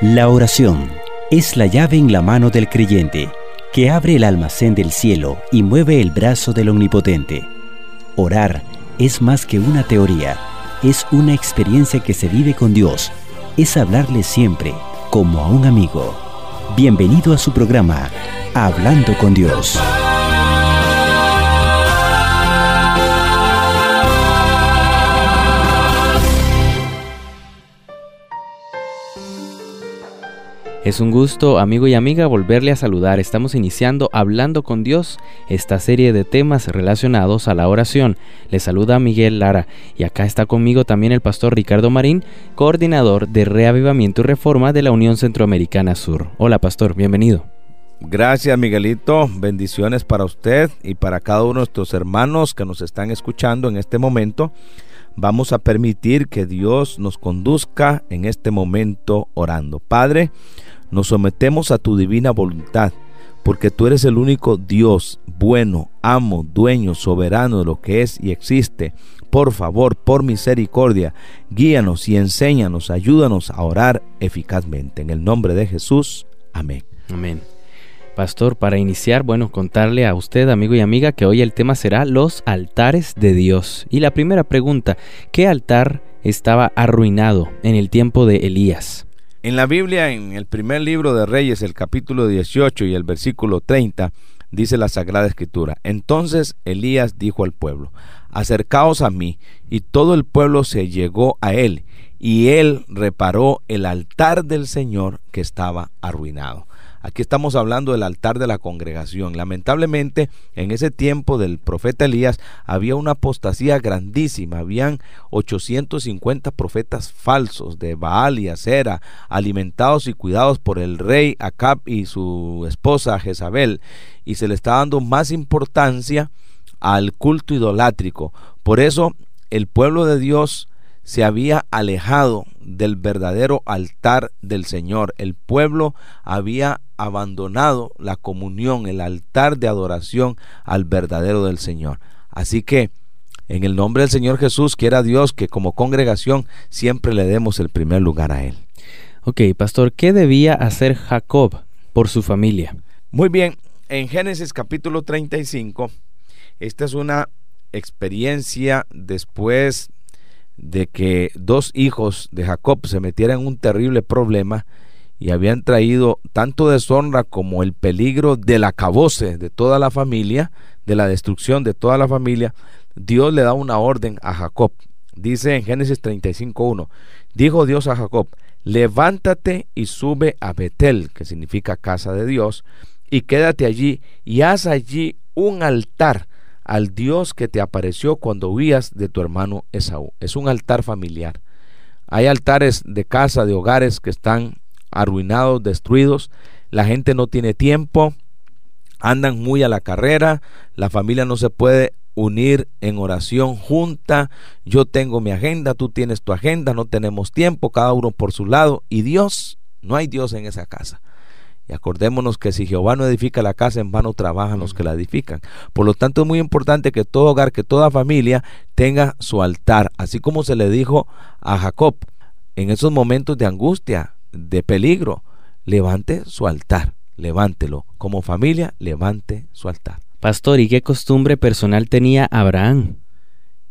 La oración es la llave en la mano del creyente que abre el almacén del cielo y mueve el brazo del omnipotente. Orar es más que una teoría, es una experiencia que se vive con Dios, es hablarle siempre como a un amigo. Bienvenido a su programa, Hablando con Dios. Es un gusto, amigo y amiga, volverle a saludar. Estamos iniciando Hablando con Dios, esta serie de temas relacionados a la oración. Le saluda Miguel Lara y acá está conmigo también el pastor Ricardo Marín, coordinador de Reavivamiento y Reforma de la Unión Centroamericana Sur. Hola, pastor, bienvenido. Gracias Miguelito, bendiciones para usted y para cada uno de nuestros hermanos que nos están escuchando en este momento. Vamos a permitir que Dios nos conduzca en este momento orando. Padre, nos sometemos a tu divina voluntad, porque tú eres el único Dios bueno, amo, dueño, soberano de lo que es y existe. Por favor, por misericordia, guíanos y enséñanos, ayúdanos a orar eficazmente. En el nombre de Jesús. Amén. Amén. Pastor, para iniciar, bueno, contarle a usted, amigo y amiga, que hoy el tema será los altares de Dios. Y la primera pregunta, ¿qué altar estaba arruinado en el tiempo de Elías? En la Biblia, en el primer libro de Reyes, el capítulo 18 y el versículo 30, dice la Sagrada Escritura, entonces Elías dijo al pueblo, acercaos a mí, y todo el pueblo se llegó a él, y él reparó el altar del Señor que estaba arruinado. Aquí estamos hablando del altar de la congregación. Lamentablemente, en ese tiempo del profeta Elías había una apostasía grandísima. Habían 850 profetas falsos de Baal y Acera, alimentados y cuidados por el rey Acab y su esposa Jezabel. Y se le está dando más importancia al culto idolátrico. Por eso el pueblo de Dios se había alejado del verdadero altar del Señor. El pueblo había abandonado la comunión, el altar de adoración al verdadero del Señor. Así que, en el nombre del Señor Jesús, quiera Dios que como congregación siempre le demos el primer lugar a Él. Ok, pastor, ¿qué debía hacer Jacob por su familia? Muy bien, en Génesis capítulo 35, esta es una experiencia después de que dos hijos de Jacob se metieran en un terrible problema y habían traído tanto deshonra como el peligro del acabose de toda la familia, de la destrucción de toda la familia, Dios le da una orden a Jacob. Dice en Génesis 35.1, dijo Dios a Jacob, levántate y sube a Betel, que significa casa de Dios, y quédate allí y haz allí un altar al Dios que te apareció cuando huías de tu hermano Esaú. Es un altar familiar. Hay altares de casa, de hogares que están arruinados, destruidos. La gente no tiene tiempo, andan muy a la carrera, la familia no se puede unir en oración junta. Yo tengo mi agenda, tú tienes tu agenda, no tenemos tiempo, cada uno por su lado. Y Dios, no hay Dios en esa casa. Y acordémonos que si Jehová no edifica la casa, en vano trabajan los que la edifican. Por lo tanto, es muy importante que todo hogar, que toda familia tenga su altar, así como se le dijo a Jacob en esos momentos de angustia, de peligro, levante su altar, levántelo. Como familia, levante su altar. Pastor, ¿y qué costumbre personal tenía Abraham?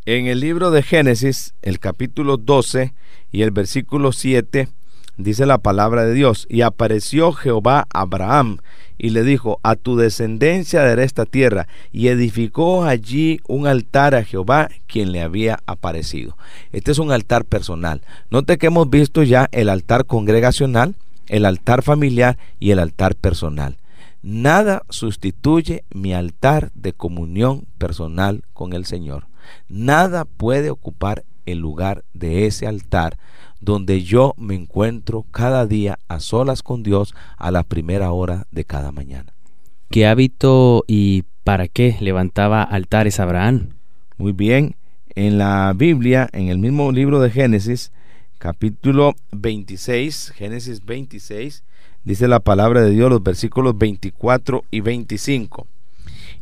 En el libro de Génesis, el capítulo 12 y el versículo 7, dice la palabra de Dios, y apareció Jehová a Abraham y le dijo, a tu descendencia daré esta tierra, y edificó allí un altar a Jehová, quien le había aparecido. Este es un altar personal. Note que hemos visto ya el altar congregacional, el altar familiar y el altar personal. Nada sustituye mi altar de comunión personal con el Señor. Nada puede ocupar el lugar de ese altar donde yo me encuentro cada día a solas con Dios a la primera hora de cada mañana. ¿Qué hábito y para qué levantaba altares Abraham? Muy bien, en la Biblia, en el mismo libro de Génesis, capítulo 26, Génesis 26, dice la palabra de Dios los versículos 24 y 25.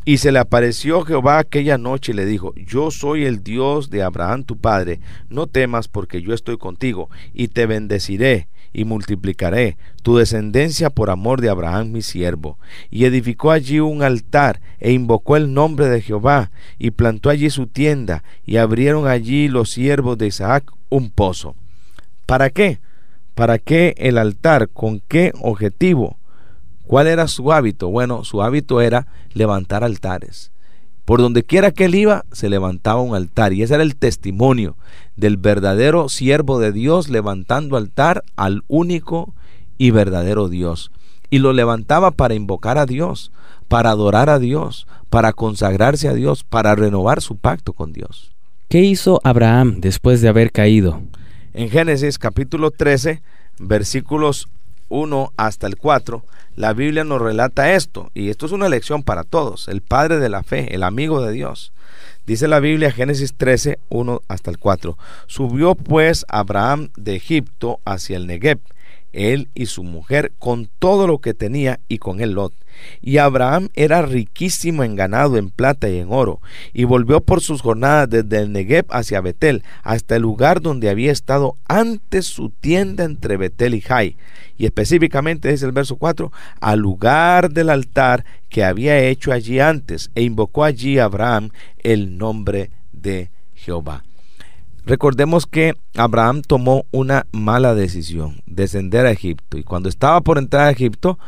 Y se le apareció Jehová aquella noche y le dijo, Yo soy el Dios de Abraham tu padre, no temas porque yo estoy contigo, y te bendeciré, y multiplicaré tu descendencia por amor de Abraham mi siervo. Y edificó allí un altar e invocó el nombre de Jehová y plantó allí su tienda y abrieron allí los siervos de Isaac un pozo. ¿Para qué? ¿Para qué el altar? ¿Con qué objetivo? ¿Cuál era su hábito? Bueno, su hábito era levantar altares. Por donde quiera que él iba, se levantaba un altar. Y ese era el testimonio del verdadero siervo de Dios levantando altar al único y verdadero Dios. Y lo levantaba para invocar a Dios, para adorar a Dios, para consagrarse a Dios, para renovar su pacto con Dios. ¿Qué hizo Abraham después de haber caído? En Génesis capítulo 13, versículos 1 hasta el 4, la Biblia nos relata esto, y esto es una lección para todos, el Padre de la fe, el amigo de Dios. Dice la Biblia, Génesis 13, 1 hasta el 4, subió pues Abraham de Egipto hacia el Negev, él y su mujer, con todo lo que tenía, y con él Lot. Y Abraham era riquísimo en ganado, en plata y en oro, y volvió por sus jornadas desde el Negev hacia Betel, hasta el lugar donde había estado antes su tienda entre Betel y Jai, y específicamente dice el verso 4, al lugar del altar que había hecho allí antes, e invocó allí Abraham el nombre de Jehová. Recordemos que Abraham tomó una mala decisión, descender a Egipto, y cuando estaba por entrar a Egipto,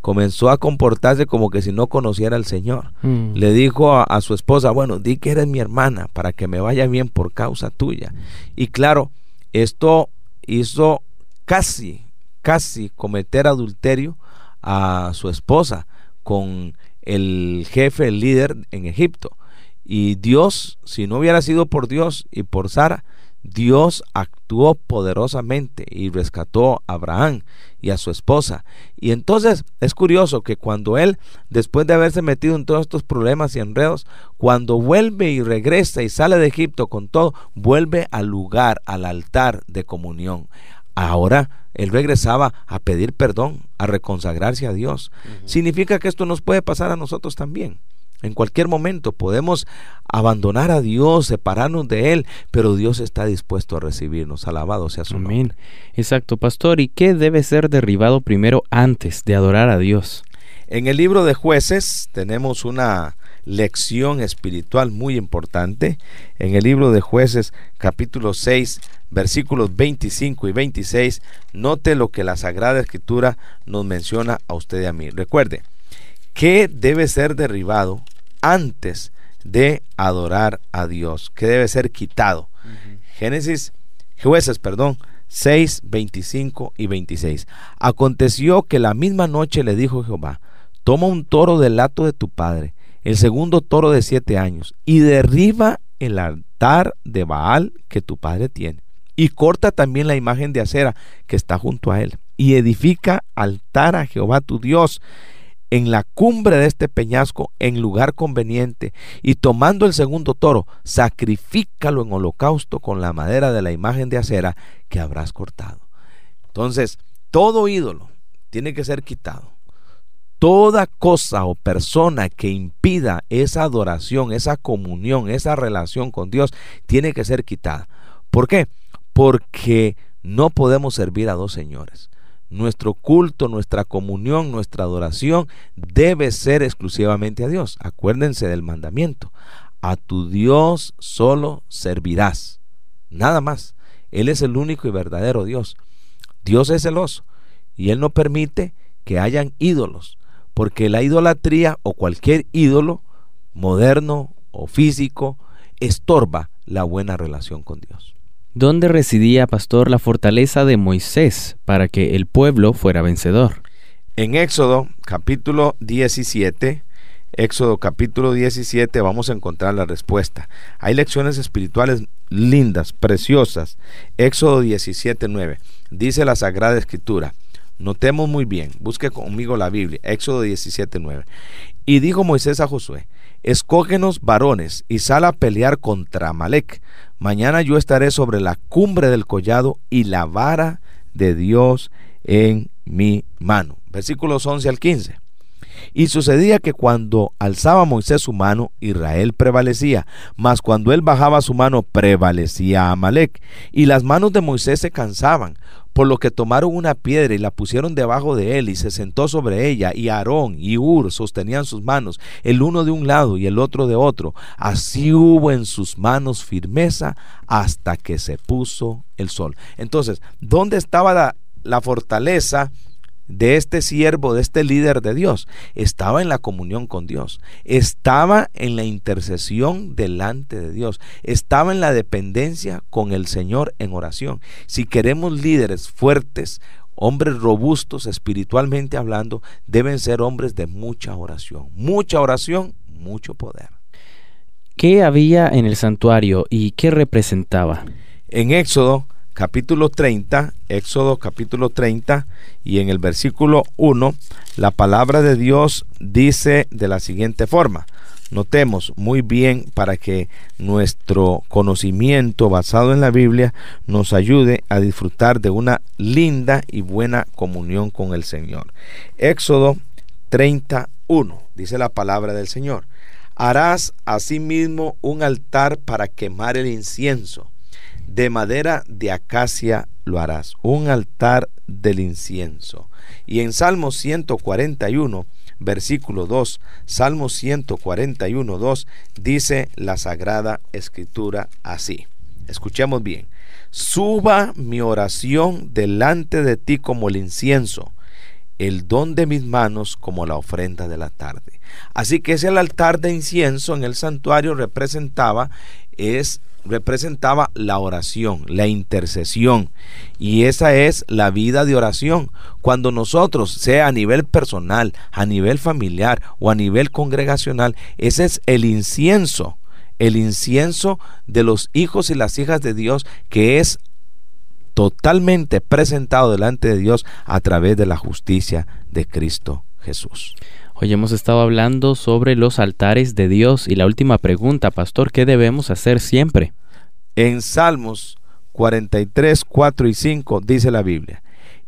comenzó a comportarse como que si no conociera al Señor. Mm. Le dijo a, a, su esposa, bueno, di que eres mi hermana para que me vaya bien por causa tuya. Y claro, esto hizo casi, casi cometer adulterio a su esposa con el jefe, el líder en Egipto. Y Dios, si no hubiera sido por Dios y por Sara, Dios actuó poderosamente y rescató a Abraham y a su esposa. Y entonces es curioso que cuando él, después de haberse metido en todos estos problemas y enredos, cuando vuelve y regresa y sale de Egipto con todo, vuelve al lugar, al altar de comunión. Ahora él regresaba a pedir perdón, a reconsagrarse a Dios. Significa que esto nos puede pasar a nosotros también. En cualquier momento podemos abandonar a Dios, separarnos de Él, pero Dios está dispuesto a recibirnos. Alabado sea su Amén. nombre. Exacto, pastor. ¿Y qué debe ser derribado primero antes de adorar a Dios? En el libro de jueces tenemos una lección espiritual muy importante. En el libro de jueces capítulo 6 versículos 25 y 26, note lo que la Sagrada Escritura nos menciona a usted y a mí. Recuerde, ¿qué debe ser derribado antes de adorar a Dios? ¿Qué debe ser quitado? Génesis, jueces, perdón, 6, 25 y 26. Aconteció que la misma noche le dijo Jehová, toma un toro del lato de tu padre, el segundo toro de siete años, y derriba el altar de Baal que tu padre tiene y corta también la imagen de acera que está junto a él, y edifica altar a Jehová tu Dios en la cumbre de este peñasco en lugar conveniente, y tomando el segundo toro, sacrifícalo en holocausto con la madera de la imagen de acera que habrás cortado. Entonces, todo ídolo tiene que ser quitado. Toda cosa o persona que impida esa adoración, esa comunión, esa relación con Dios, tiene que ser quitada. ¿Por qué? porque no podemos servir a dos señores. Nuestro culto, nuestra comunión, nuestra adoración debe ser exclusivamente a Dios. Acuérdense del mandamiento. A tu Dios solo servirás. Nada más. Él es el único y verdadero Dios. Dios es celoso y Él no permite que hayan ídolos, porque la idolatría o cualquier ídolo, moderno o físico, estorba la buena relación con Dios. ¿Dónde residía, pastor, la fortaleza de Moisés para que el pueblo fuera vencedor? En Éxodo capítulo 17, Éxodo capítulo 17 vamos a encontrar la respuesta. Hay lecciones espirituales lindas, preciosas. Éxodo 17, 9. Dice la Sagrada Escritura. Notemos muy bien, busque conmigo la Biblia, Éxodo 17, 9. Y dijo Moisés a Josué, escógenos varones y sal a pelear contra Amalek. Mañana yo estaré sobre la cumbre del collado y la vara de Dios en mi mano. Versículos 11 al 15. Y sucedía que cuando alzaba Moisés su mano, Israel prevalecía, mas cuando él bajaba su mano, prevalecía Amalek. Y las manos de Moisés se cansaban, por lo que tomaron una piedra y la pusieron debajo de él y se sentó sobre ella, y Aarón y Ur sostenían sus manos, el uno de un lado y el otro de otro. Así hubo en sus manos firmeza hasta que se puso el sol. Entonces, ¿dónde estaba la, la fortaleza? De este siervo, de este líder de Dios, estaba en la comunión con Dios, estaba en la intercesión delante de Dios, estaba en la dependencia con el Señor en oración. Si queremos líderes fuertes, hombres robustos espiritualmente hablando, deben ser hombres de mucha oración, mucha oración, mucho poder. ¿Qué había en el santuario y qué representaba? En Éxodo capítulo 30, Éxodo capítulo 30 y en el versículo 1, la palabra de Dios dice de la siguiente forma. Notemos muy bien para que nuestro conocimiento basado en la Biblia nos ayude a disfrutar de una linda y buena comunión con el Señor. Éxodo 31, dice la palabra del Señor. Harás asimismo un altar para quemar el incienso de madera de acacia lo harás, un altar del incienso. Y en Salmo 141, versículo 2, Salmo 141, 2, dice la Sagrada Escritura así. Escuchemos bien. Suba mi oración delante de ti como el incienso, el don de mis manos como la ofrenda de la tarde. Así que ese altar de incienso en el santuario representaba es representaba la oración, la intercesión. Y esa es la vida de oración. Cuando nosotros, sea a nivel personal, a nivel familiar o a nivel congregacional, ese es el incienso, el incienso de los hijos y las hijas de Dios que es totalmente presentado delante de Dios a través de la justicia de Cristo Jesús. Hoy hemos estado hablando sobre los altares de Dios y la última pregunta, pastor, ¿qué debemos hacer siempre? En Salmos 43, 4 y 5 dice la Biblia,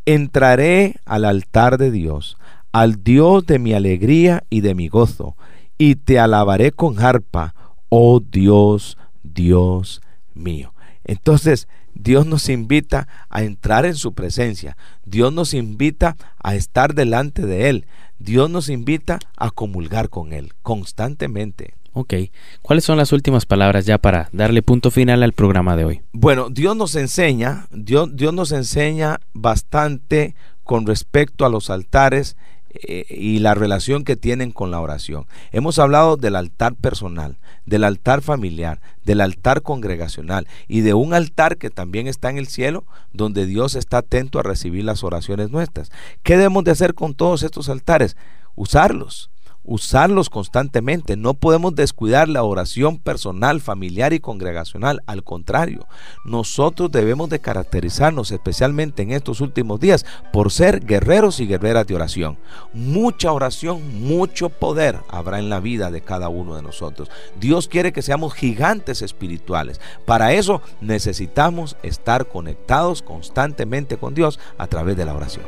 entraré al altar de Dios, al Dios de mi alegría y de mi gozo, y te alabaré con arpa, oh Dios, Dios mío. Entonces, Dios nos invita a entrar en su presencia. Dios nos invita a estar delante de Él. Dios nos invita a comulgar con Él constantemente. Ok, ¿cuáles son las últimas palabras ya para darle punto final al programa de hoy? Bueno, Dios nos enseña, Dios, Dios nos enseña bastante con respecto a los altares eh, y la relación que tienen con la oración. Hemos hablado del altar personal, del altar familiar, del altar congregacional y de un altar que también está en el cielo, donde Dios está atento a recibir las oraciones nuestras. ¿Qué debemos de hacer con todos estos altares? Usarlos usarlos constantemente. No podemos descuidar la oración personal, familiar y congregacional. Al contrario, nosotros debemos de caracterizarnos especialmente en estos últimos días por ser guerreros y guerreras de oración. Mucha oración, mucho poder habrá en la vida de cada uno de nosotros. Dios quiere que seamos gigantes espirituales. Para eso necesitamos estar conectados constantemente con Dios a través de la oración.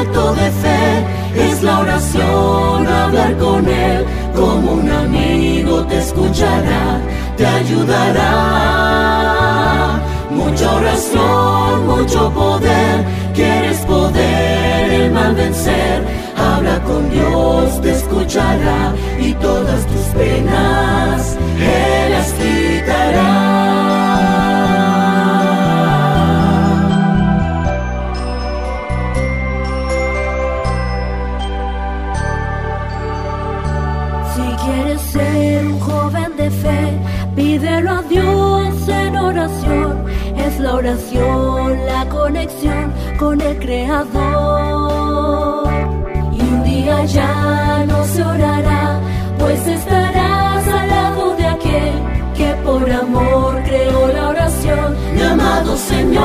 Acto de fe, es la oración hablar con Él como un amigo te escuchará, te ayudará. Mucha oración, mucho poder, quieres poder el mal vencer. Habla con Dios, te escuchará y todas tus penas Y un día ya no se orará, pues estarás al lado de aquel que por amor creó la oración. Mi amado Señor,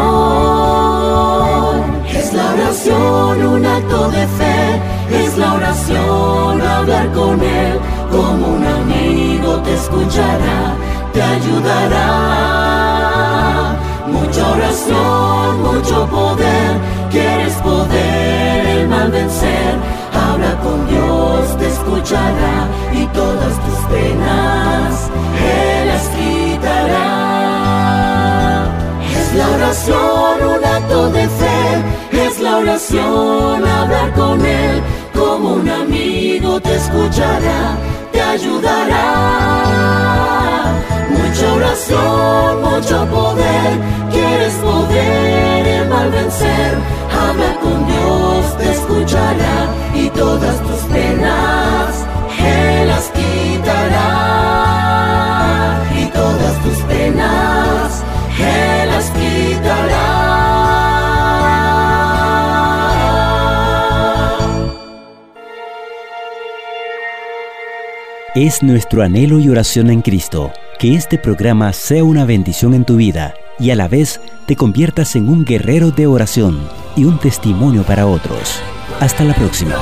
es la oración un acto de fe, es la oración hablar con Él como un amigo te escuchará, te ayudará. Mucha oración, mucho poder, mal vencer. Habla con Dios, te escuchará y todas tus penas Él las quitará. Es la oración un acto de fe, es la oración hablar con Él como un amigo te escuchará te ayudará. Mucha oración, mucho poder, quieres poder el mal vencer. Dios, te escuchará y todas tus penas Él las quitará. Y todas tus penas Él las quitará. Es nuestro anhelo y oración en Cristo que este programa sea una bendición en tu vida y a la vez te conviertas en un guerrero de oración y un testimonio para otros. Hasta la próxima.